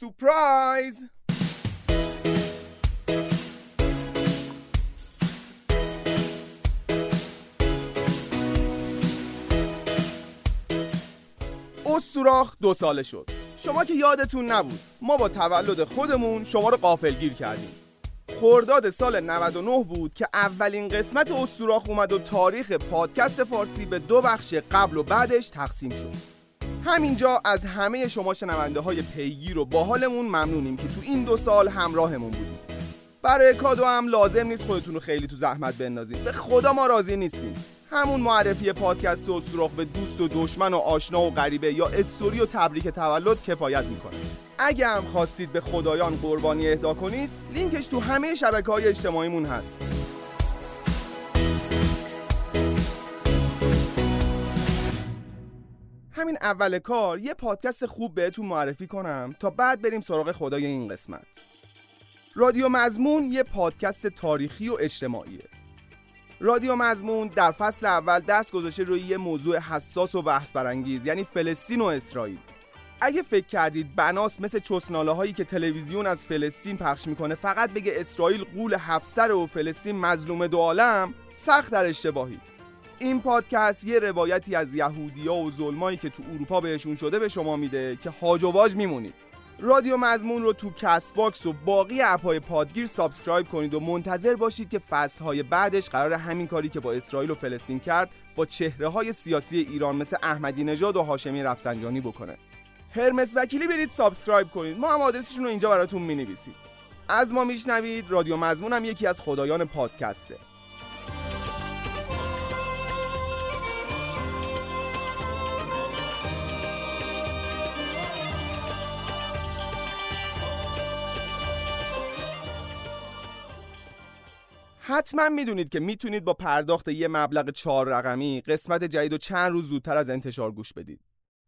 سپرایز سوراخ دو ساله شد. شما که یادتون نبود ما با تولد خودمون شما رو قافلگیر کردیم. خرداد سال 99 بود که اولین قسمت استوراخ اومد و تاریخ پادکست فارسی به دو بخش قبل و بعدش تقسیم شد. همینجا از همه شما شنونده های پیگیر و باحالمون ممنونیم که تو این دو سال همراهمون بودیم. برای کادو هم لازم نیست خودتون رو خیلی تو زحمت بندازید به خدا ما راضی نیستیم. همون معرفی پادکست و سوراخ به دوست و دشمن و آشنا و غریبه یا استوری و تبریک تولد کفایت می‌کنه. اگه هم خواستید به خدایان قربانی اهدا کنید لینکش تو همه شبکه های اجتماعیمون هست. همین اول کار یه پادکست خوب بهتون معرفی کنم تا بعد بریم سراغ خدای این قسمت. رادیو مزمون یه پادکست تاریخی و اجتماعیه. رادیو مزمون در فصل اول دست گذاشته روی یه موضوع حساس و بحث برانگیز یعنی فلسطین و اسرائیل. اگه فکر کردید بناس مثل چسناله هایی که تلویزیون از فلسطین پخش می‌کنه فقط بگه اسرائیل قول هفسر و فلسطین مظلوم دو عالم سخت در اشتباهی. این پادکست یه روایتی از یهودیا و ظلمایی که تو اروپا بهشون شده به شما میده که هاج و واج میمونید. رادیو مزمون رو تو Castbox و باقی اپهای پادگیر subscribe کنید و منتظر باشید که فصلهای بعدش قرار همین کاری که با اسرائیل و فلسطین کرد با چهره های سیاسی ایران مثل احمدی نژاد و هاشمی رفسنجانی بکنه. هرمس وکیلی برید subscribe کنید. ما هم آدرسشون رو اینجا براتون می‌نویسیم. از ما میشنوید. رادیو مزمون هم یکی از خدایان پادکسته. حتما می‌دونید که می‌تونید با پرداخت یه مبلغ چهار رقمی قسمت جدید و چند روز زودتر از انتشار گوش بدید.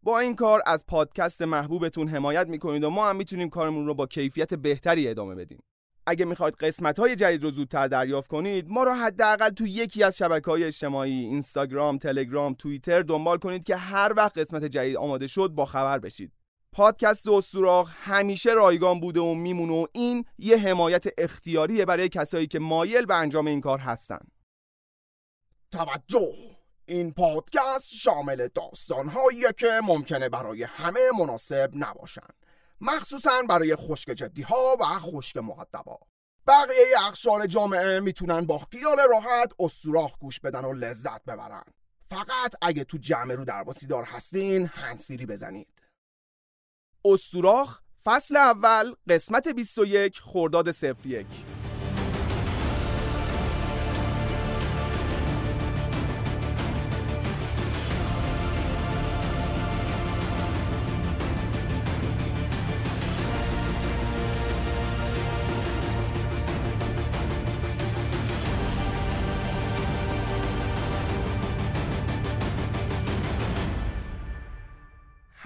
با این کار از پادکست محبوبتون حمایت می‌کنید و ما هم می‌تونیم کارمون رو با کیفیت بهتری ادامه بدیم. اگه می‌خواید قسمت های جدید رو زودتر دریافت کنید ما رو حداقل تو یکی از شبکه های اجتماعی اینستاگرام، تلگرام، توییتر دنبال کنید که هر وقت قسمت جدید آماده شد با خبر بشید. پادکست استوراخ همیشه رایگان بوده و میمونه و این یه حمایت اختیاریه برای کسایی که مایل به انجام این کار هستن. توجه! این پادکست شامل داستانهایی که ممکنه برای همه مناسب نباشن. مخصوصا برای خشک جدی ها و خشک معدبا بقیه اخشار جامعه می‌تونن با خیال راحت استوراخ گوش بدن و لذت ببرن. فقط اگه تو جمع رو درواسی دار هستین هنسفیری بزنید. استوراخ فصل اول قسمت 21 خرداد 01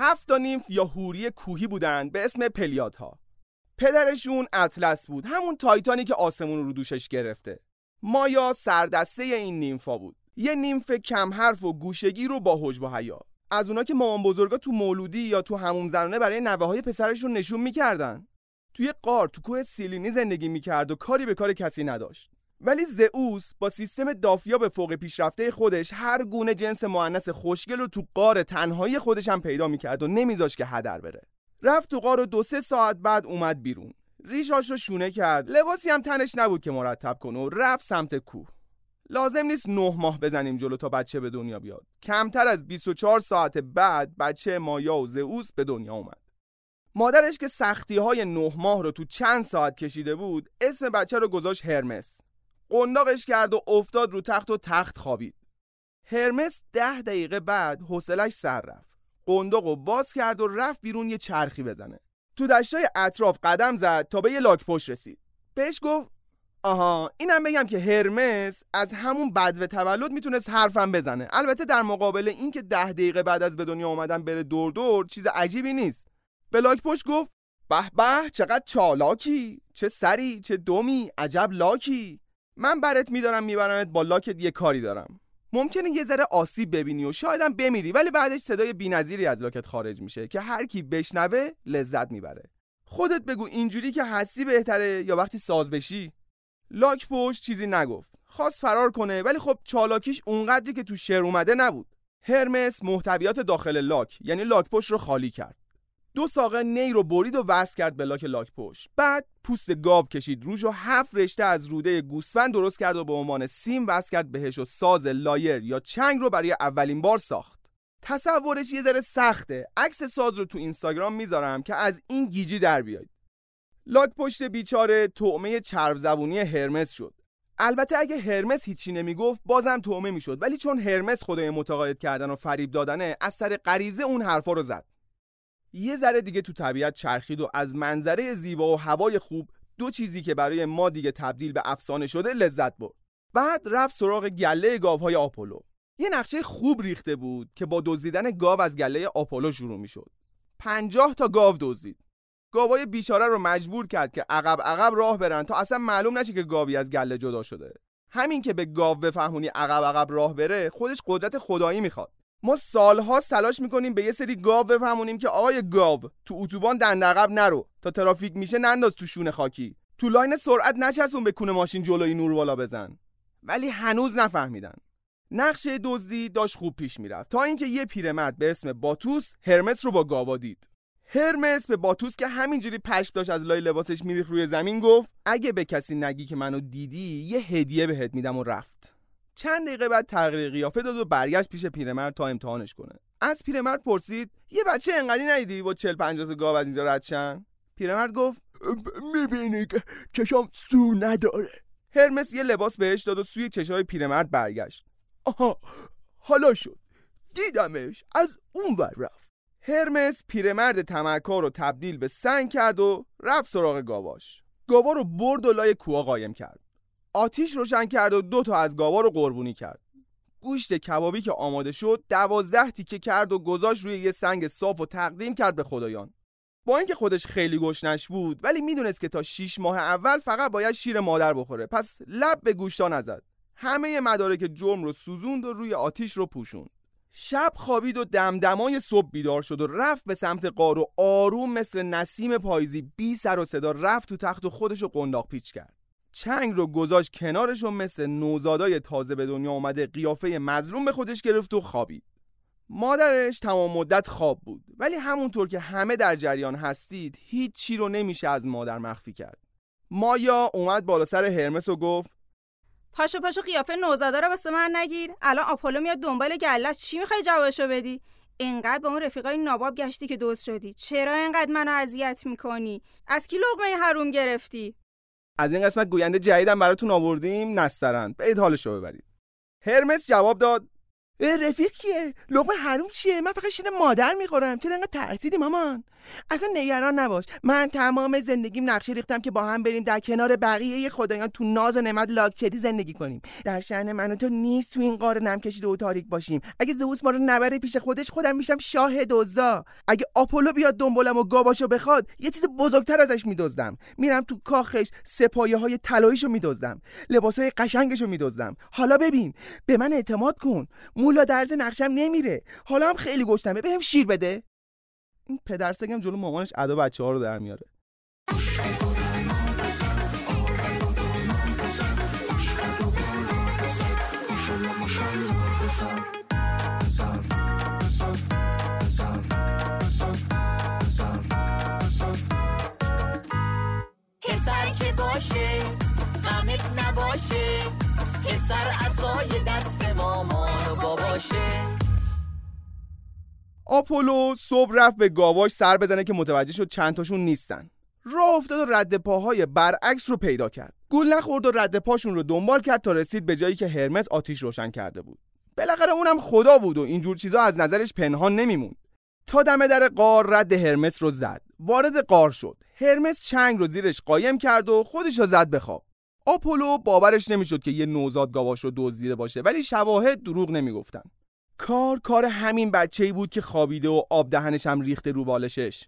هفت تا نیمف یا هوری کوهی بودن به اسم پلیادها پدرشون اطلس بود همون تایتانی که آسمون رو دوشش گرفته. مایا سردسته این نیمفا بود. یه نیمف کم حرف و گوشگی رو با حجب و حیا. از اونا که مامان بزرگا تو مولودی یا تو همون زنانه برای نوه های پسرشون نشون می‌کردن. توی قار تو کوه سیلینی زندگی می‌کرد و کاری به کار کسی نداشت. ولی زئوس با سیستم دافیا به فوق پیشرفته خودش هر گونه جنس مؤنث خوشگل رو تو قار تنهایی خودش هم پیدا می‌کرد و نمیذاش که هدر بره. رفت تو قار و دو سه ساعت بعد اومد بیرون. ریشاش رو شونه کرد. لباسی هم تنش نبود که مرتب کنه و رفت سمت کوه. لازم نیست نه ماه بزنیم جلو تا بچه به دنیا بیاد. کمتر از 24 ساعت بعد بچه مایا و زئوس به دنیا اومد. مادرش که سختی های نه ماه رو تو چند ساعت کشیده بود اسم بچه رو گذاشت هرمس. قنداقش کرد و افتاد رو تخت و تخت خوابید. هرمس ده دقیقه بعد حوصلش سر رفت. قنداق و باز کرد و رفت بیرون یه چرخی بزنه. تو دشتای اطراف قدم زد تا به یه لاک پشت رسید. بهش گفت آها اینم بگم که هرمس از همون بدو تولد می‌تونست حرفم بزنه. البته در مقابل این که ده دقیقه بعد از به دنیا اومدن بره دور دور چیز عجیبی نیست. به لاک پشت گفت به به چقدر چالاکی! چه سری چه دومی عجب لاکی! من برات میدارم میبرمت با لاکت یه کاری دارم. ممکنه یه ذره آسیب ببینی و شایدم بمیری ولی بعدش صدای بینظیری از لاکت خارج میشه که هر کی بشنوه لذت می‌بره. خودت بگو اینجوری که هستی بهتره یا وقتی ساز بشی؟ لاک پشت چیزی نگفت. خواست فرار کنه ولی خب چالاکیش اونقدری که تو شعر اومده نبود. هرمس محتویات داخل لاک یعنی لاک پشت رو خالی کرد. دو ساقه نی رو برید و وصل کرد به لاک لاک پشت. بعد پوست گاو کشید روش و هفت رشته از روده گوسفند درست کرد و به عنوان سیم وصل کرد بهش و ساز lyre یا چنگ رو برای اولین بار ساخت. تصورش یه ذره سخته. عکس ساز رو تو اینستاگرام می‌ذارم که از این گیجی در بیاید. لاک پشت بیچاره طعمه چرب زبونی هرمس شد. البته اگه هرمس هیچی نمی‌گفت بازم تومه می‌شد. ولی چون هرمس خدای متقاعد کردن و فریب دادنه از سر غریزه اون حرفا رو زد. یه ذره دیگه تو طبیعت چرخید و از منظره زیبا و هوای خوب دو چیزی که برای ما دیگه تبدیل به افسانه شده لذت برد بعد رفت سراغ گله گاوهای آپولو یه نقشه خوب ریخته بود که با دزدیدن گاو از گله آپولو شروع می‌شد. پنجاه تا گاو دزدید. گاوای بیچاره رو مجبور کرد که عقب عقب راه برن تا اصلا معلوم نشه که گاوی از گله جدا شده. همین که به گاو بفهمونی عقب عقب راه بره خودش قدرت خدایی می‌خواد. ما سالها تلاش می‌کنیم به یه سری گاو بفهمونیم که آقای گاو تو اتوبان دند عقب نرو تا ترافیک میشه ننداز تو شونه خاکی. تو لاین سرعت نچسون به کونه ماشین جلوی نور بالا بزن. ولی هنوز نفهمیدن. نقشه دزدی داشت خوب پیش می‌رفت تا اینکه یه پیرمرد به اسم باتوس هرمس رو با گاوا دید هرمس به باتوس که همینجوری پشت داشت از لای لباسش میریخت روی زمین گفت اگه به کسی نگی که منو دیدی یه هدیه بهت میدم و رفت چند دقیقه بعد تغییر قیافه داد و برگشت پیش پیرمرد تا امتحانش کنه. از پیرمرد پرسید یه بچه انقدی ندیدی با 40 50 تا گاو از اینجا رد شن؟ پیرمرد گفت می‌بینی که چشام سو نداره. هرمس یه لباس بهش داد و سوی چشای پیرمرد برگشت. آها حالا شد. دیدمش از اون ور رفت. هرمس پیرمرد تمکار رو تبدیل به سنگ کرد و رفت سراغ گاواش. گاوا رو برد و لای کوه قایم کرد. آتیش روشن کرد و دو تا از گاوا رو قربونی کرد. گوشت کبابی که آماده شد دوازده تیکه کرد و گذاشت روی یه سنگ صاف و تقدیم کرد به خدایان. با اینکه خودش خیلی گشنش بود ولی می‌دونست که تا 6 ماه اول فقط باید شیر مادر بخوره. پس لب به گوشتا نزد. همه مدارک جرم رو سوزوند و روی آتیش رو پوشوند. شب خوابید و دمدمای صبح بیدار شد و رفت به سمت قار و آروم مثل نسیم پاییزی بی سر و صدا رفت تو تخت و خودش رو قنداق پیچ کرد. چنگ رو گذاشت کنارش و مثل نوزادای تازه به دنیا آمده قیافه مظلوم به خودش گرفت و خوابید. مادرش تمام مدت خواب بود ولی همونطور که همه در جریان هستید هیچ چی رو نمیشه از مادر مخفی کرد. مایا اومد بالا سر هرمس و گفت پاشو پاشو قیافه نوزاده رو واسه من نگیر. الان آپولو میاد دنبال گلت چی می‌خوای جوابشو بدی؟ اینقدر با اون رفیقای ناباب گشتی که دوست شدی. چرا اینقدر منو اذیت می‌کنی؟ از کی لقمه حروم گرفتی؟ از این قسمت گوینده جدیدم براتون آوردیم نسترن. برید حالشو ببرید. هرمس جواب داد. رفیق کیه لقمه حروم چیه؟ من فقط شیر مادر می‌خورم. چرا انقدر ترسیدی مامان؟ اصلا نگران نباش. من تمام زندگیم نقشه ریختم که با هم بریم در کنار بقیه خدایان تو ناز و نعمت لاکچری زندگی کنیم. در شأن من و تو نیست تو این قاره نم کشیده و تاریک باشیم. اگه زئوس ما رو نبره پیش خودش خودم میشم شاه دزدا. اگه آپولو بیاد دنبالم و گاواشو بخواد یه چیز بزرگتر ازش میدزدم. میرم تو کاخش سپایه های طلاییشو میدزدم. لباسای قشنگشو میدزدم. حالا ببین به من اعتماد کن. مولا درز نقشم نمیره. حالا هم خیلی گشتمه. بهم شیر بده. این پدر سگم جلو مامانش ادا بچه ها رو در میاره. پسر که باشه غمت پسر اصای دست مامان و باباشه. آپولو صبح رفت به گاواش سر بزنه که متوجه شد چند تاشون نیستن. راه افتاد و رد پاهای برعکس رو پیدا کرد. گول نخورد و رد پاشون رو دنبال کرد تا رسید به جایی که هرمس آتیش روشن کرده بود. بالاخره اونم خدا بود و اینجور چیزا از نظرش پنهان نمیموند. تا دم در قار رد هرمس رو زد. وارد قار شد. هرمس چنگ رو زیرش قایم کرد و خودش رو زد به خواب. آپولو باورش نمی‌شد که یه نوزاد گاواش رو دزدیده باشه ولی شواهد دروغ نمی‌گفتن. کار کار همین بچه ای بود که خوابیده و آب دهنش هم ریخته رو بالشش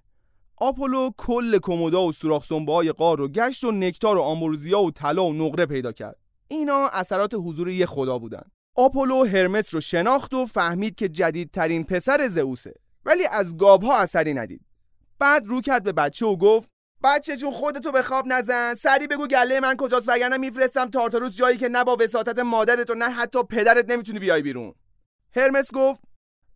آپولو کل کمودا و سوراخ های قار رو گشت و نکتار و آمورزیا و طلا و نقره پیدا کرد. اینا اثرات حضور یه خدا بودن. آپولو هرمس رو شناخت و فهمید که جدیدترین پسر زئوسه. ولی از گاوها اثری ندید. بعد رو کرد به بچه و گفت بچه جون خودتو به خواب نزن. سری بگو گله من کجاست وگرنه میفرستم تارتاروس جایی که نه با وساطت مادرت و نه حتی پدرت نمی‌تونی بیای بیرون. هرمس گفت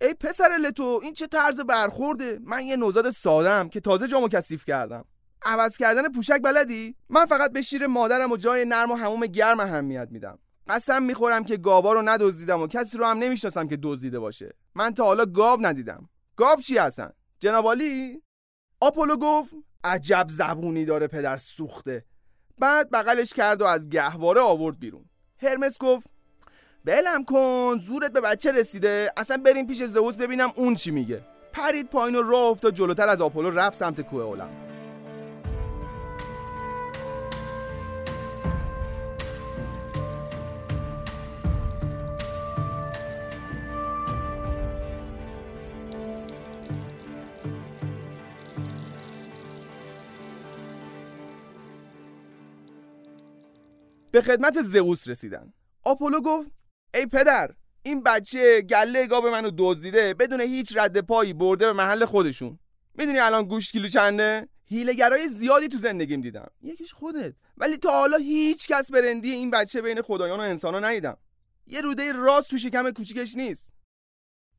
ای پسر لتو این چه طرز برخورده؟ من یه نوزاد سادم که تازه جامو کثیف کردم. عوض کردن پوشک بلدی؟ من فقط به شیر مادرم و جای نرم و هموم گرم اهمیت میدم. قسم می‌خورم که گاوا رو ندزدیدم و کسی رو هم نمی‌شناسم که دزدیده باشه. من تا حالا گاو ندیدم. گاو چی هستن؟ جنابالی آپولو گفت عجب زبونی داره پدر سوخته. بعد بغلش کرد و از گهواره آورد بیرون. هرمس گفت بلم کن زورت به بچه رسیده. اصلا بریم پیش زئوس ببینم اون چی میگه. پرید پایین و راه افتاد جلوتر از آپولو رفت سمت کوه اولم. به خدمت زئوس رسیدن. آپولو گفت ای پدر این بچه گله گاو منو دزدیده بدون هیچ رد پایی برده به محل خودشون. می‌دونی الان گوشت کیلو چنده؟ هیلگرای زیادی تو زندگیم دیدم. یکیش خودت. ولی تا حالا هیچ کس برندی این بچه بین خدایان و انسانا ندیدم. یه روده راست تو شکم کوچیکش نیست.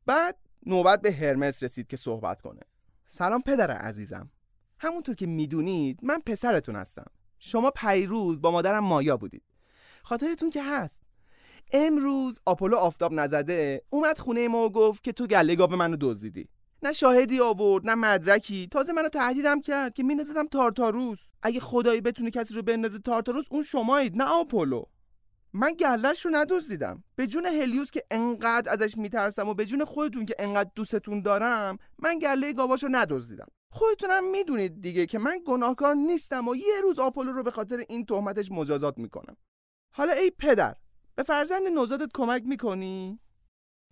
بعد نوبت به هرمس رسید که صحبت کنه. سلام پدر عزیزم. همونطور که می‌دونید من پسرتون هستم. شما پیروز با مادرم مایا بودید. خاطرتون که هست. امروز آپولو آفتاب نزده. اومد خونه ما و گفت که تو گله گاو منو دزدیدی. نه شاهدی آورد نه مدرکی. تازه منو تهدیدم کرد که مینزدم تارتاروس. اگه خدایی بتونه کسی رو بندازه تارتاروس اون شمایید نه آپولو. من گلش رو ندزدیدم. به جون هلیوس که انقدر ازش میترسم و به جون خودتون که انقدر دوستتون دارم من گله گاواش رو ندزدیدم. خودتونم می‌دونید دیگه که من گناهکار نیستم و یه روز آپولو رو به خاطر این تهمتش مجازات می‌کنم. حالا ای پدر به فرزند نوزادت کمک می‌کنی؟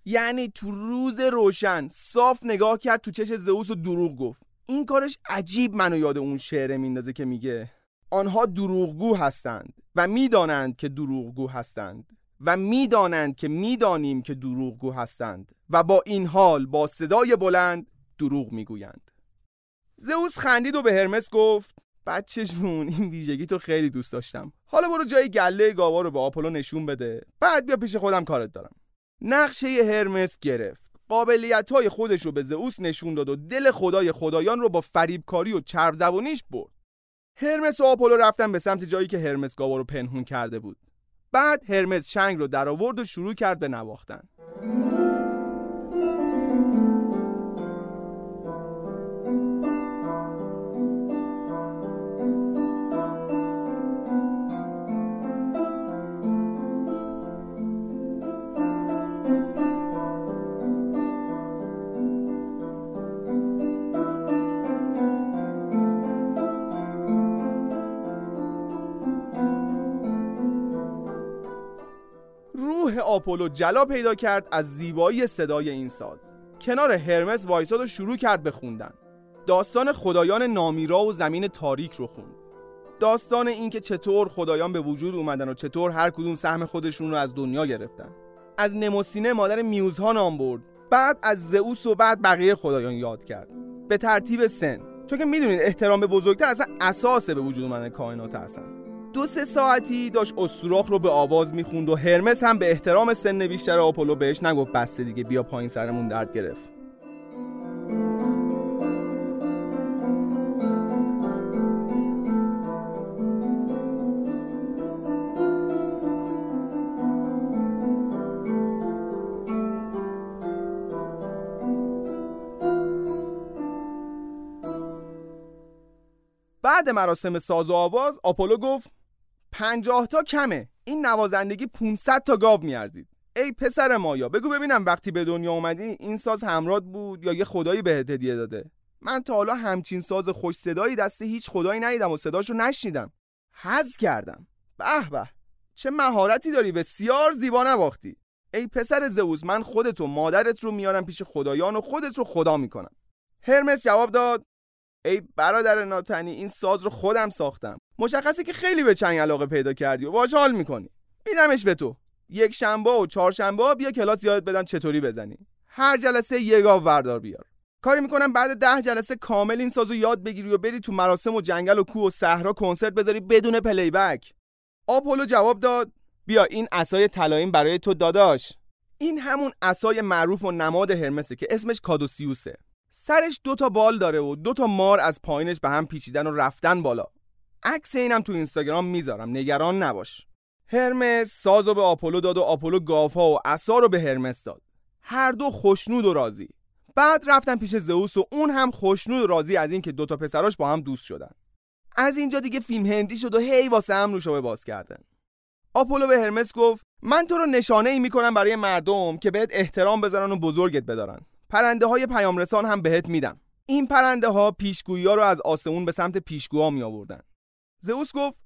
یعنی تو روز روشن صاف نگاه کرد تو چش زئوس و دروغ گفت این کارش عجیب منو یاد اون شعره میندازه که میگه آنها دروغگو هستند و می‌دانند که دروغگو هستند و می‌دانند که می‌دانیم که دروغگو هستند و با این حال با صدای بلند دروغ می‌گویند زئوس خندید و به هرمس گفت بچه جون این ویژگی تو خیلی دوست داشتم. حالا برو جای گله گاوا رو به آپولو نشون بده. بعد بیا پیش خودم کارت دارم. نقشه هرمس گرفت. قابلیت های خودش رو به زئوس نشون داد و دل خدای خدایان رو با فریبکاری و چرب زبونیش برد. هرمس و آپولو رفتن به سمت جایی که هرمس گاوا رو پنهون کرده بود. بعد هرمس شنگ رو در آورد و شروع کرد به نواختن. آپولو جلا پیدا کرد از زیبایی صدای این ساز. کنار هرمس وایساد و شروع کرد به خوندن. داستان خدایان نامیرا و زمین تاریک رو خوند. داستان اینکه چطور خدایان به وجود اومدن و چطور هر کدوم سهم خودشون رو از دنیا گرفتن. از نموسینه مادر میوزها نام برد. بعد از زئوس و بعد بقیه خدایان یاد کرد. به ترتیب سن. چون که می‌دونید احترام به بزرگتر اصلا اساس به وجود اومدن کائنات هستن. دو سه ساعتی داشت اسوراخ رو به آواز می‌خوند و هرمس هم به احترام سن بیشتر آپولو بهش نگفت بسته دیگه بیا پایین سرمون درد گرفت. بعد مراسم ساز و آواز آپولو گفت پنجاه تا کمه. این نوازندگی 500 تا گاو میارزید. ای پسر مایا بگو ببینم وقتی به دنیا اومدی این ساز همراد بود یا یه خدایی بهت هدیه داده؟ من تا حالا همچین ساز خوش صدایی دست هیچ خدایی ندیدم و صداشو نشنیدم. حز کردم. به به. چه مهارتی داری؟ بسیار زیبا نواختی. ای پسر زئوس من خودت و مادرت رو میارم پیش خدایان و خودت رو خدا می‌کنم. هرمس جواب داد. ای برادر ناتنی این ساز رو خودم ساختم. مشخصه که خیلی به چنگ علاقه پیدا کردی و باش حال می‌کنی. میدمش به تو. یک شنبه و چهارشنبه بیا کلاس یادت بدم چطوری بزنی. هر جلسه یه گاو وردار بیار. کاری می‌کنم بعد ده جلسه کامل این سازو یاد بگیری و بری تو مراسم و جنگل و کوه و صحرا کنسرت بذاری بدون پلی بک آپولو جواب داد بیا این اسای طلاییم برای تو داداش. این همون اسای معروف و نماد هرمسه که اسمش کادوسیوسه. سرش دو تا بال داره و دو تا مار از پایینش به هم پیچیدن و رفتن بالا. عکس اینم تو اینستاگرام می‌ذارم نگران نباش. هرمس سازو به آپولو داد و آپولو گاوها و عصا رو به هرمس داد. هر دو خوشنود و راضی. بعد رفتن پیش زئوس و اون هم خوشنود و راضی از اینکه دوتا پسراش با هم دوست شدن. از اینجا دیگه فیلم هندی شد و هی واسه هم روشو باز کردن. آپولو به هرمس گفت من تو رو نشانه ای می‌کنم برای مردم که بهت احترام بذارن و بزرگت بدارن. پرنده های پیام رسان هم بهت میدم. این پرنده ها پیشگویی ها رو از آسمون به سمت پیشگوها می آوردن زئوس گفت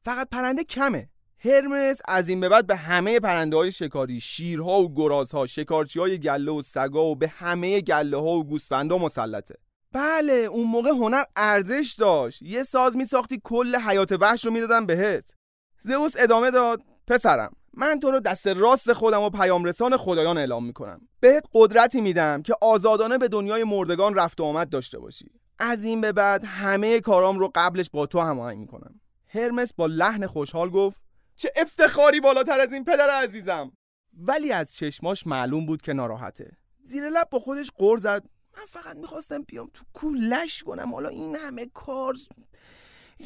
فقط پرنده کمه. هرمس از این به بعد به همه پرنده های شکاری شیرها و گرازها شکارچی های گله و سگا و به همه گله ها و گوسفندا مسلطه. بله اون موقع هنر ارزش داشت. یه ساز می ساختی کل حیات وحش رو می‌دادن بهت. زئوس ادامه داد پسرم من تو رو دست راست خودم و پیام رسان خدایان اعلام می‌کنم. بهت قدرتی میدم که آزادانه به دنیای مردگان رفت و آمد داشته باشی. از این به بعد همه کارام رو قبلش با تو هماهنگ می‌کنم. هرمس با لحن خوشحال گفت چه افتخاری بالاتر از این پدر عزیزم! ولی از چشماش معلوم بود که ناراحته. زیر لب با خودش قر زد. من فقط می‌خواستم بیام تو کولش کنم. حالا این همه کار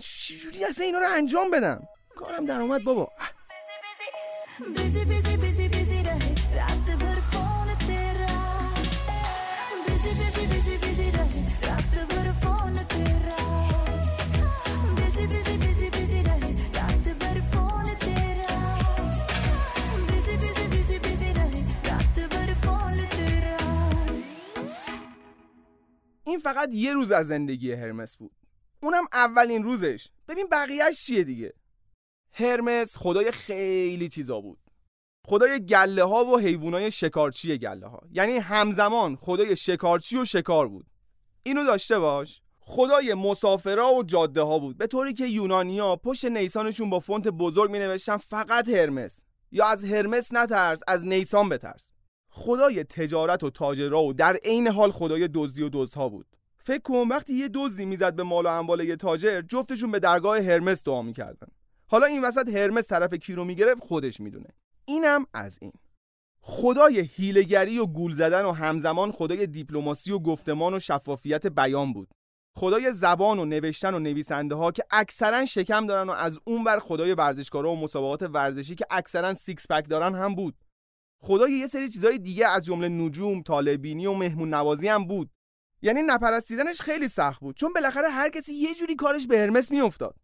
چجوری اصلا اینا رو انجام بدم؟ کارم در اومد بابا. busy busy busy busy रहे रात भर फोन तेरा busy busy busy busy रहे रात भर फोन तेरा busy busy busy busy रहे रात भर फोन तेरा busy busy busy busy रहे रात भर फोन तेरा این فقط یه روز از زندگی هرمس بود اونم اولین روزش ببین بقیهش چیه دیگه هرمس خدای خیلی چیزا بود. خدای گله ها و حیوانای شکارچی گله ها یعنی همزمان خدای شکارچی و شکار بود. اینو داشته باش. خدای مسافرا و جاده ها بود. به طوری که یونانیا پشت نیسانشون با فونت بزرگ می نوشتن فقط هرمس. یا از هرمس نترس از نیسان بترس. خدای تجارت و تاجرا و در عین حال خدای دزدی و دزدها بود. فکر کن وقتی یه دزدی می‌زد به مال و اموال یه تاجر جفتشون به درگاه هرمس دعا می‌کردن. حالا این وسط هرمس طرف کی رو می‌گرفت؟ خودش می‌دونه. اینم از این. خدای حیله‌گری و گول زدن و همزمان خدای دیپلماسی و گفتمان و شفافیت بیان بود. خدای زبان و نوشتن و نویسنده ها که اکثرا شکم دارن و از اون بر خدای ورزشکارا و مسابقات ورزشی که اکثرا six pack دارن هم بود. خدای یه سری چیزای دیگه از جمله نجوم، طالبینی و مهمون نوازی هم بود. یعنی نپرستیدنش خیلی سخت بود. چون بالاخره هر کسی یه جوری کارش به هرمس میافتاد.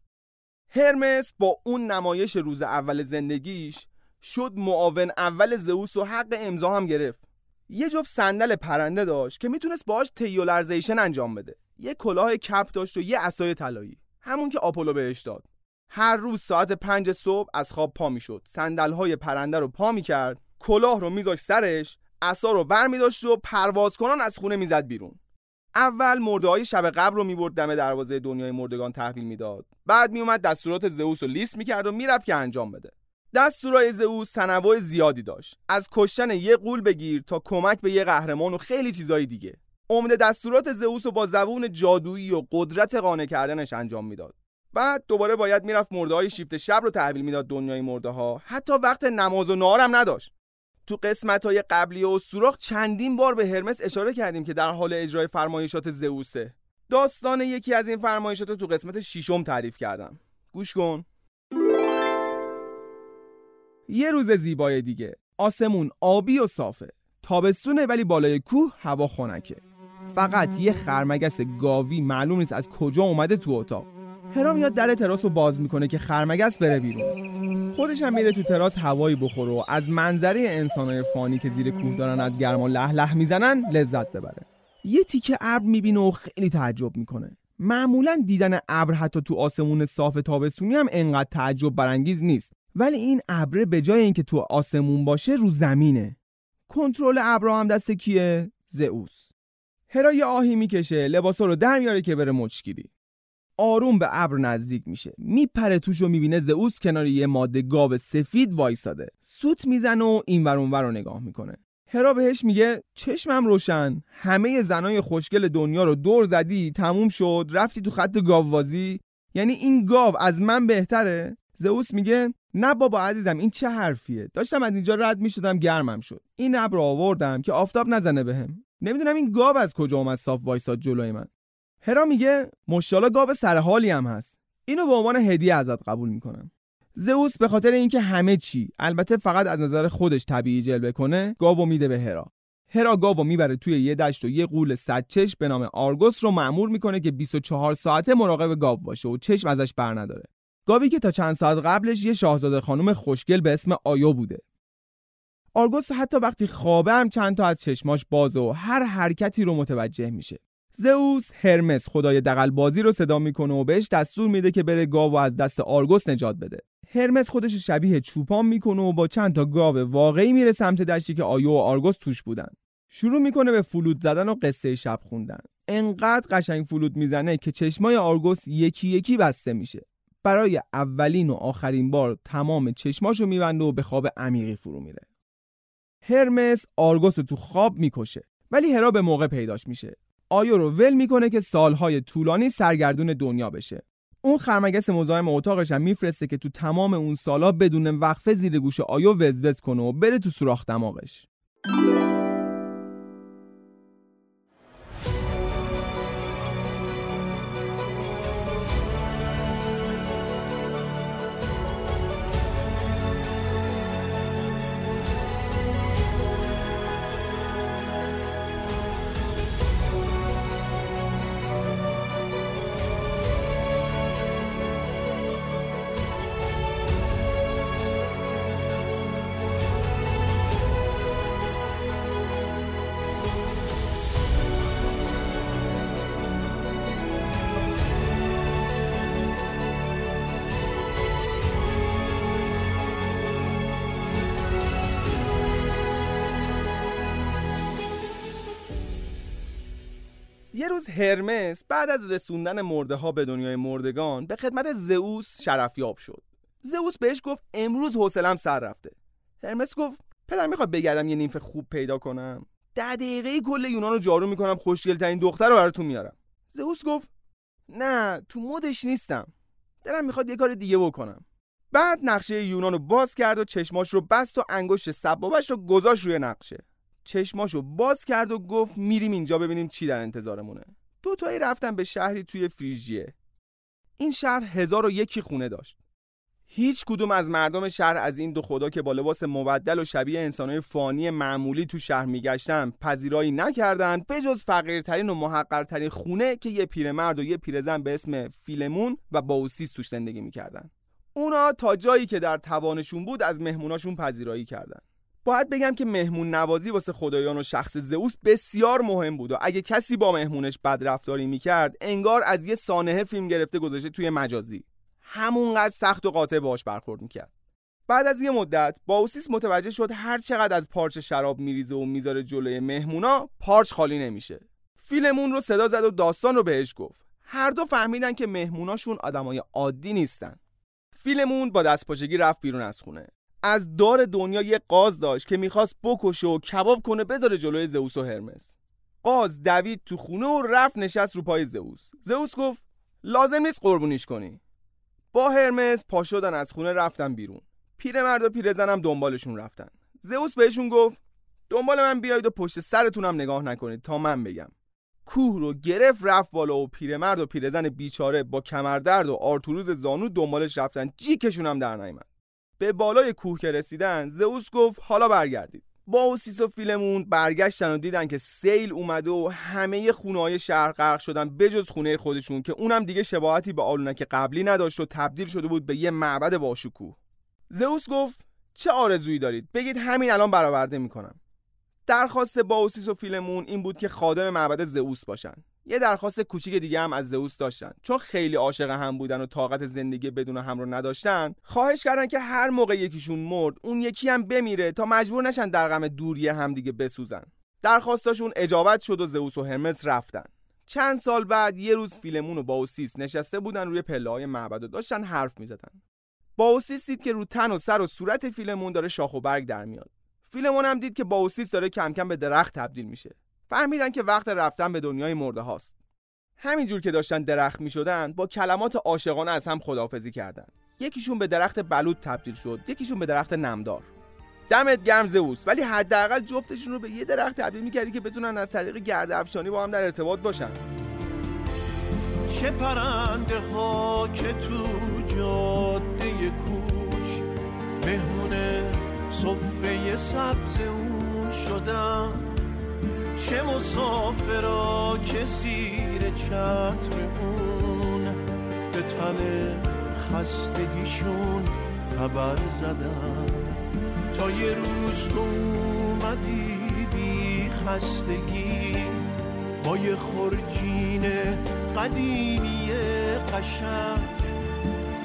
هرمس با اون نمایش روز اول زندگیش شد معاون اول زئوس و حق امضا هم گرفت. یه جفت صندل پرنده داشت که می‌تونست باهاش تیولرزیشن انجام بده. یه کلاه کپ داشت و یه عصای طلایی. همون که آپولو بهش داد. هر روز ساعت پنج صبح از خواب پا می‌شد. صندل های پرنده رو پا می‌کرد. کلاه رو میذاشت سرش عصا رو بر میداشت و پرواز کنان از خونه می‌زد بیرون. اول مرده های شب قبل رو می‌برد دم دروازه دنیای مردگان تحویل می‌داد. بعد میومد دستورات زئوس رو لیست می‌کرد و می‌رفت که انجام بده. دستورای زئوس تنوع زیادی داشت. از کشتن یه قول بگیر تا کمک به یه قهرمان و خیلی چیزای دیگه. عمده دستورات زئوس رو با زبون جادویی و قدرت قانع کردنش انجام می‌داد. بعد دوباره باید می‌رفت مرده های شیفت شب رو تحویل می‌داد دنیای مرده حتی وقت نماز و نهار نداشت. تو قسمت های قبلی و سوراخ چندین بار به هرمس اشاره کردیم که در حال اجرای فرمایشات زئوسه. داستان یکی از این فرمایشات رو تو قسمت ششم تعریف کردم. گوش کن. یه روز زیبای دیگه. آسمون آبی و صافه. تابستونه ولی بالای کوه هوا خنکه. فقط یه خرمگس گاوی معلوم نیست از کجا اومده تو اتاق. هرام یاد در تراس رو باز می‌کنه که خرمگس بره بیرون. خودش هم میره تو تراس هوایی بخوره و از منظره انسانای فانی که زیر کوه دارن از گرما له له می‌زنن لذت ببره. یه تیکه ابر می‌بینه و خیلی تعجب می‌کنه. معمولا دیدن ابر حتی تو آسمون صاف تابستونی هم انقدر تعجب برانگیز نیست. ولی این ابره به جای اینکه تو آسمون باشه رو زمینه. کنترل ابرا هم دست کیه؟ زئوس. هرا یه آهی می‌کشه لباسا رو در میاره که بره مچگیری آروم به ابر نزدیک میشه. میپره توش و می‌بینه زئوس کنار یه ماده گاو سفید وایساده. سوت می‌زنه و این ور رو نگاه می‌کنه. هرا بهش میگه چشمم روشن. همه زنای خوشگل دنیا رو دور زدی تموم شد. رفتی تو خط گاووازی یعنی این گاو از من بهتره؟ زئوس میگه نه بابا عزیزم این چه حرفیه؟ داشتم از اینجا رد می‌شدم گرمم شد. این ابر آوردم که آفتاب نزنه بهم. نمی‌دونم این گاو از کجا اومد صاف وایساد جلوی من. هرا میگه مشالا گاو سرحالی هم هست. اینو به عنوان هدیه ازت قبول می‌کنم. زئوس به خاطر اینکه همه چی البته فقط از نظر خودش طبیعی جلوه کنه گاو میده به هرا. هرا گاو می‌بره توی یه دشت و یه قول صدچش به نام آرگوس رو مأمور می‌کنه که 24 ساعته مراقب گاو باشه و چشم ازش بر نداره. گاوی که تا چند ساعت قبلش یه شاهزاده خانم خوشگل به اسم آیو بوده. آرگوس حتی وقتی خوابه هم چند تا از چشماش بازه و هر حرکتی رو متوجه میشه. زئوس هرمس خدای دقل بازی رو صدا می‌کنه و بهش دستور میده که بره گاو و از دست آرگوس نجات بده. هرمس خودش شبیه چوپان می‌کنه و با چند تا گاو واقعی میره سمت دشتی که آیو و آرگوس توش بودن. شروع می‌کنه به فلوت زدن و قصه شب خوندن. انقدر قشنگ فلوت می‌زنه که چشمای آرگوس یکی یکی بسته میشه. برای اولین و آخرین بار تمام چشماشو میبنده و به خواب عمیقی فرو میره. هرمس آرگوس رو تو خواب می‌کشه ولی هرا به موقع پیداش میشه. آیو رو ول می‌کنه که سالهای طولانی سرگردون دنیا بشه. اون خرمگس مزاحم اتاقش هم میفرسته که تو تمام اون سالا بدون وقفه زیر گوش آیو وزوز کنه و بره تو سوراخ دماغش. یه روز هرمس بعد از رسوندن مرده ها به دنیای مردگان به خدمت زئوس شرفیاب شد. زئوس بهش گفت امروز حوصلم سر رفته. هرمس گفت پدر می‌خواد بگردم یه نیمف خوب پیدا کنم. ده دقیقه کل یونان رو جارو می‌کنم خوشگل ترین دختر رو براتون میارم. زئوس گفت نه تو مدش نیستم. دلم می‌خواد یه کار دیگه بکنم. بعد نقشه یونان رو باز کرد و چشماش رو بست و انگشت سبابش رو گذاشت روی نقشه. چشماشو باز کرد و گفت میریم اینجا ببینیم چی در انتظارمونه. دوتایی رفتن به شهری توی فریژیه. این شهر هزار و یکی خونه داشت. هیچ کدوم از مردم شهر از این دو خدا که با لباس مبدل و شبیه انسانهای فانی معمولی تو شهر میگشتن پذیرایی نکردن بجز فقیرترین و محقرترین خونه که یه پیرمرد و یه پیرزن به اسم فیلمون و باوسیس توش زندگی می‌کردن. اونا تا جایی که در توانشون بود از مهموناشون پذیرایی کردن. باید بگم که مهمون نوازی واسه خدایان و شخص زئوس بسیار مهم بود و اگه کسی با مهمونش بد رفتاری می‌کرد انگار از یه سانحه فیلم گرفته گذاشته توی مجازی. همونقدر سخت و قاطع باش برخورد می‌کرد. بعد از یه مدت باوسیس متوجه شد هر چقدر از پارچ شراب میریزه و می‌ذاره جلوی مهمونا پارچ خالی نمیشه. فیلمون رو صدا زد و داستان رو بهش گفت. هر دو فهمیدن که مهموناشون آدمای عادی نیستن. فیلمون با دستپاچگی رفت بیرون از خونه. از دار دنیا یه قاز داشت که می‌خواست بکشه و کباب کنه بذاره جلوی زئوس و هرمس. قاز دوید تو خونه و رفت نشست رو پای زئوس. زئوس گفت لازم نیست قربونیش کنی. با هرمس پا شدن از خونه رفتن بیرون. پیرمرد و پیرزنم دنبالشون رفتن. زئوس بهشون گفت دنبال من بیایید و پشت سرتونم نگاه نکنید تا من بگم. کوه رو گرفت رفت بالا و پیرمرد و پیرزن بیچاره با کمردرد و آرتوروز زانو دنبالش رفتن. جیکشون هم در نیامد به بالای کوه که رسیدن زئوس گفت حالا برگردید با اوسیس و فیلمون برگشتن و دیدن که سیل اومده و همه خونه های شهر غرق شدن بجز خونه خودشون که اونم دیگه شباهتی به آلونک قبلی نداشت و تبدیل شده بود به یه معبد باشکوه. زئوس گفت چه آرزویی دارید؟ بگید همین الان برآورده می‌کنم. درخواست باوسیس و فیلمون این بود که خادم معبد زئوس باشن. یه درخواست کوچیک دیگه هم از زئوس داشتن. چون خیلی عاشق هم بودن و طاقت زندگی بدون هم رو نداشتن خواهش کردن که هر موقع یکیشون مرد اون یکی هم بمیره تا مجبور نشن در غم دوری هم دیگه بسوزن. درخواستاشون اجابت شد و زئوس و هرمس رفتن. چند سال بعد یه روز فیلمون و باوسیس نشسته بودن روی پله های معبد و داشتن حرف می‌زدن. باوسیس دید که رو تن و سر و صورت فیلمون داره شاخ و برگ در میاد. فیلمون هم دید که باوسیس داره کم کم به درخت تبدیل میشه. فهمیدن که وقت رفتن به دنیای مرده هاست. همینجور که داشتن درخت می شدن با کلمات عاشقانه از هم خداحافظی کردن. یکیشون به درخت بلود تبدیل شد یکیشون به درخت نمدار. دمت گرم زئوس ولی حداقل جفتشون رو به یه درخت تبدیل می‌کردی که بتونن از طریق گرد افشانی با هم در ارتباط باشن. چه پرنده ها که تو جاده کوچ مهمونه صفه سبز اون شدن چه مسافرا که زیر چتر اون به تن خستگیشون خبر زدن تا یه روز تو اومدی بی خستگی با یه خرجین قدیمی قشنگ.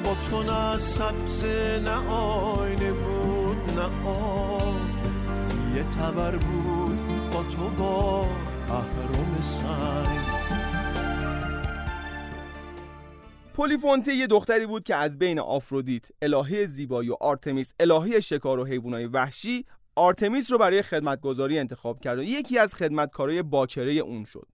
با تو نه سبز نه آینه بود نه آب. یه تبر بود تو با اهرم سنگ. پولیفونته یه دختری بود که از بین آفرودیت الهه زیبایی و آرتمیس الهه شکار و حیوانات وحشی آرتمیس رو برای خدمتگذاری انتخاب کرد و یکی از خدمتکارای باکره اون شد.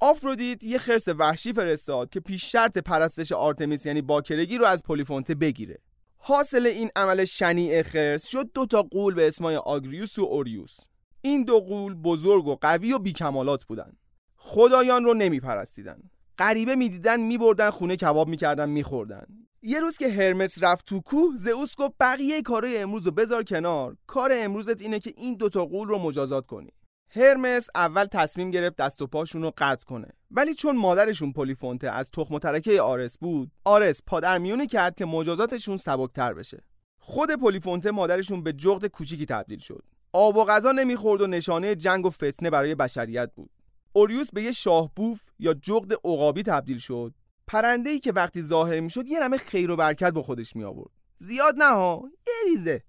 آفرودیت یه خرس وحشی فرستاد که پیش شرط پرستش آرتمیس یعنی باکرگی رو از پولیفونته بگیره. حاصل این عمل شنیع خرس شد دو تا غول به اسمای آگریوس و اوریوس. این دو غول بزرگ و قوی و بیکمالات بودن. خدایان رو نمیپرستیدن. غریبه می‌دیدن میبردن خونه کباب می‌کردن میخوردن. یه روز که هرمس رفت تو کوه زئوس گفت بقیه کارهای امروز رو بذار کنار. کار امروزت اینه که این دوتا قول رو مجازات کنی. هرمس اول تصمیم گرفت دست و پاشون رو قطع کنه. ولی چون مادرشون پولیفونته از تخم ترکه آرس بود آرس پادرمیونی کرد که مجازاتشون سبکتر بشه. خود پولیفونته مادرشون به جغد کوچیکی تبدیل شد. آب و غذا نمی‌خورد و نشانه جنگ و فتنه برای بشریت بود. اوریوس به یه شاهبوف یا جغد عقابی تبدیل شد. پرنده ای که وقتی ظاهر می‌شد یه رمه خیر و برکت با خودش می آورد زیاد نه ها یه ریزه.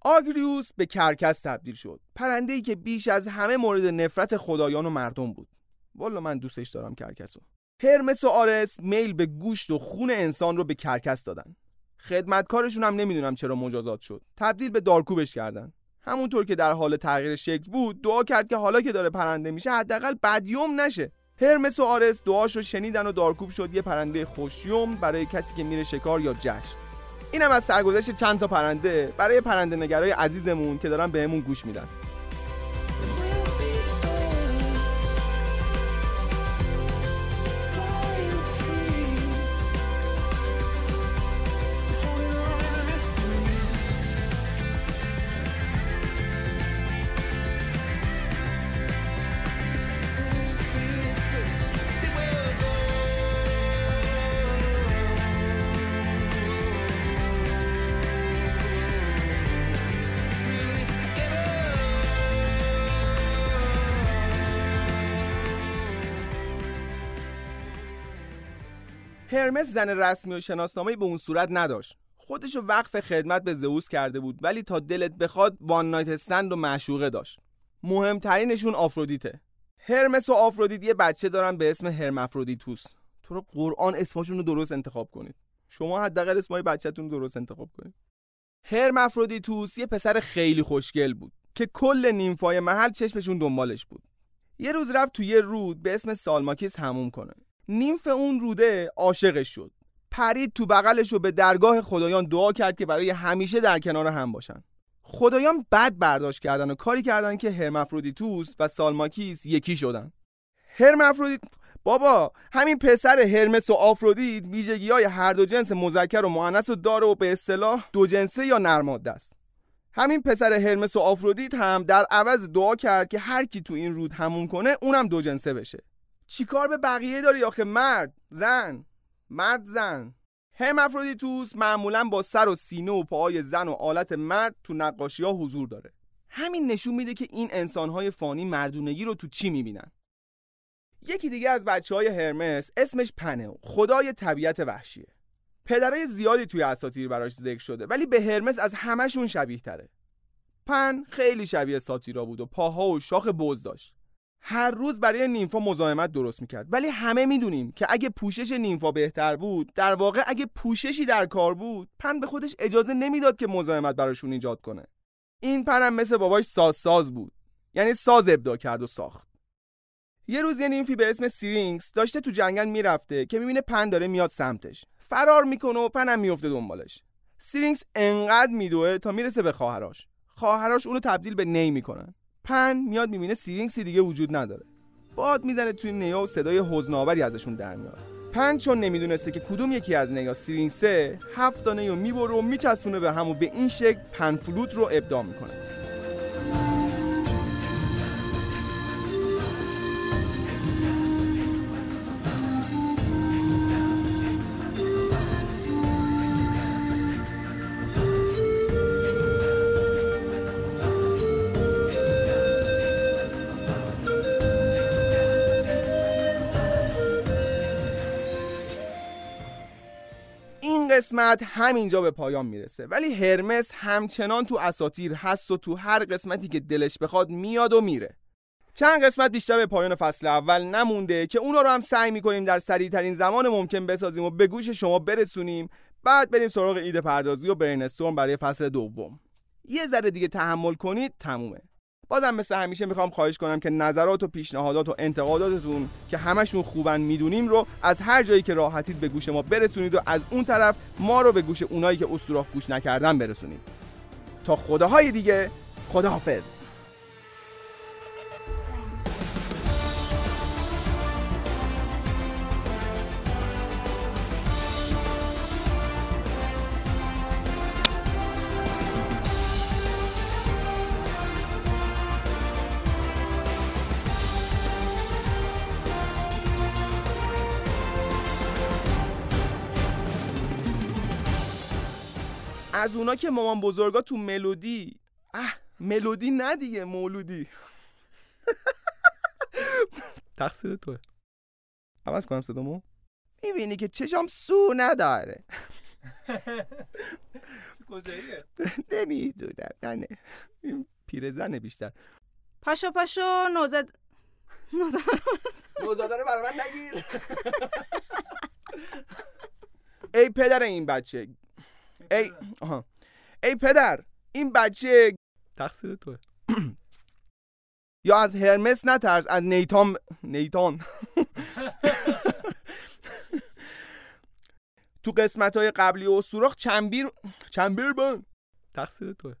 آگریوس به کرکس تبدیل شد. پرنده ای که بیش از همه مورد نفرت خدایان و مردم بود. والا من دوستش دارم کرکسو هرمس و آرس میل به گوشت و خون انسان رو به کرکس دادن. خدمتکارشون هم نمی‌دونم چرا مجازات شد. تبدیل به دارکوبش کردن. همونطور که در حال تغییر شکل بود دعا کرد که حالا که داره پرنده میشه حداقل بدیوم نشه. هرمس و آرس دعاشو شنیدن و دارکوب شد یه پرنده خوشیوم برای کسی که میره شکار یا جشن. اینم از سرگذشت چند تا پرنده برای پرنده نگرای عزیزمون که دارن بهمون گوش میدن. هرمس زن رسمی و شناسنامه به اون صورت نداشت. خودشو وقف خدمت به زئوس کرده بود ولی تا دلت بخواد وان نایت استند و معشوقه داشت. مهمترینشون آفرودیته. هرمس و آفرودیت یه بچه دارن به اسم هرمافرودیتوس. تو رو قرآن اسمشون رو درست انتخاب کنید. شما حداقل اسمای بچهتون درست انتخاب کنید. هرمافرودیتوس یه پسر خیلی خوشگل بود که کل نیمفای محل چشمشون دنبالش بود. یه روز رفت تو یه رود به اسم سالماکیس هموم کنه. نیمف اون روده عاشقش شد. پرید تو بغلش و به درگاه خدایان دعا کرد که برای همیشه در کنار هم باشن. خدایان بد برداشت کردن و کاری کردن که هرمافرودیتوس و سالماکیس یکی شدن. هرمافرودیت بابا همین پسر هرمس و آفرودیت ویژگی های هر دو جنس مذکر و مؤنث رو داره و به اصطلاح دو جنسه یا نرماده است. همین پسر هرمس و آفرودیت هم در عوض دعا کرد که هر کی تو این رود همون کنه اونم دو جنسه بشه. چیکار به بقیه داری آخه؟ مرد زن مرد زن. هرمافرودیتوس معمولا با سر و سینه و پاهای زن و آلت مرد تو نقاشی ها حضور داره. همین نشون میده که این انسانهای فانی مردونگی رو تو چی می‌بینن. یکی دیگه از بچه های هرمس اسمش پنه خدای طبیعت وحشیه. پدرای زیادی توی اساطیر براش ذکر شده ولی به هرمس از همشون شبیه تره پن خیلی شبیه ساتیرا بود و پاها و شاخ بز داشت. هر روز برای نیمفا مزاحمت درست می‌کرد. ولی همه می‌دونیم که اگه پوشش نیمفا بهتر بود در واقع اگه پوششی در کار بود پن به خودش اجازه نمی‌داد که مزاحمت براشون ایجاد کنه. این پرم مثل باباش ساز ساز بود. یعنی ساز ابدا کرد و ساخت. یه روز یه نیمفی به اسم سیرینگس داشته تو جنگل می‌رفته که می‌بینه پن داره میاد سمتش. فرار می‌کنه و پنم میفته دنبالش. سیرینگس انقدر میدوه تا می‌رسه به خواهراش خواهراش اونو تبدیل به نی می‌کنن. پن میاد می‌بینه سیرینگسی دیگه وجود نداره. باد می‌زنه توی نیا و صدای حزناوری ازشون در میاد پن چون نمی‌دونسته که کدوم یکی از نیا سیرینگسه هفت تا نیو می‌بره و میچسبونه به همو به این شکل پن فلوت رو ابداع می‌کنه. قسمت همینجا به پایان می‌رسه. ولی هرمس همچنان تو اساتیر هست و تو هر قسمتی که دلش بخواد میاد و میره. چند قسمت بیشتر به پایان فصل اول نمونده که اونا رو هم سعی می‌کنیم در سریع ترین زمان ممکن بسازیم و به گوش شما برسونیم. بعد بریم سراغ ایده پردازی و برینستورم برای فصل دوم. یه ذره دیگه تحمل کنید تمومه. بازم مثل همیشه می‌خوام خواهش کنم که نظرات و پیشنهادات و انتقاداتتون که همشون خوبن می‌دونیم رو از هر جایی که راحتید به گوش ما برسونید و از اون طرف ما رو به گوش اونایی که اسوراخ گوش نکردن برسونید. تا خداهای دیگه خداحافظ. از اونا که مامان بزرگا تو ملودی. اه ملودی نه دیگه مولودی. تقصیر توه. عوض کنم صدامو. می‌بینی که چشام سو نداره. کجاییه؟ نمی‌دونم نه پیرزنه بیشتر. پاشو پاشو نوزد نوزد نوزاده رو برای من نگیر. ای پدر این بچه ای آها. ای پدر این بچه تقصیر توه. یا از هرمس نترس از نیتان نیتان. تو قسمت های قبلی و سوراخ چنبیر چنبیر بان تقصیر توه.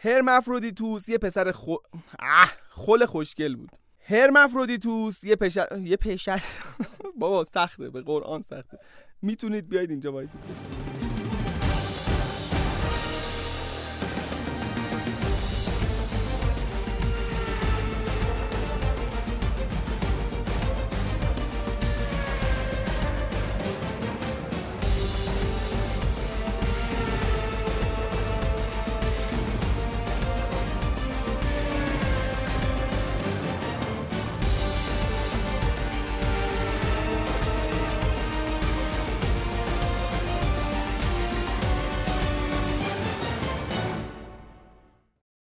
هرمافرودیتوس یه پسر خو... اه خل خوشگل بود. هرمافرودیتوس یه پسر یه پسر بابا سخته به قرآن سخته. می‌تونید بیاید اینجا وایسید.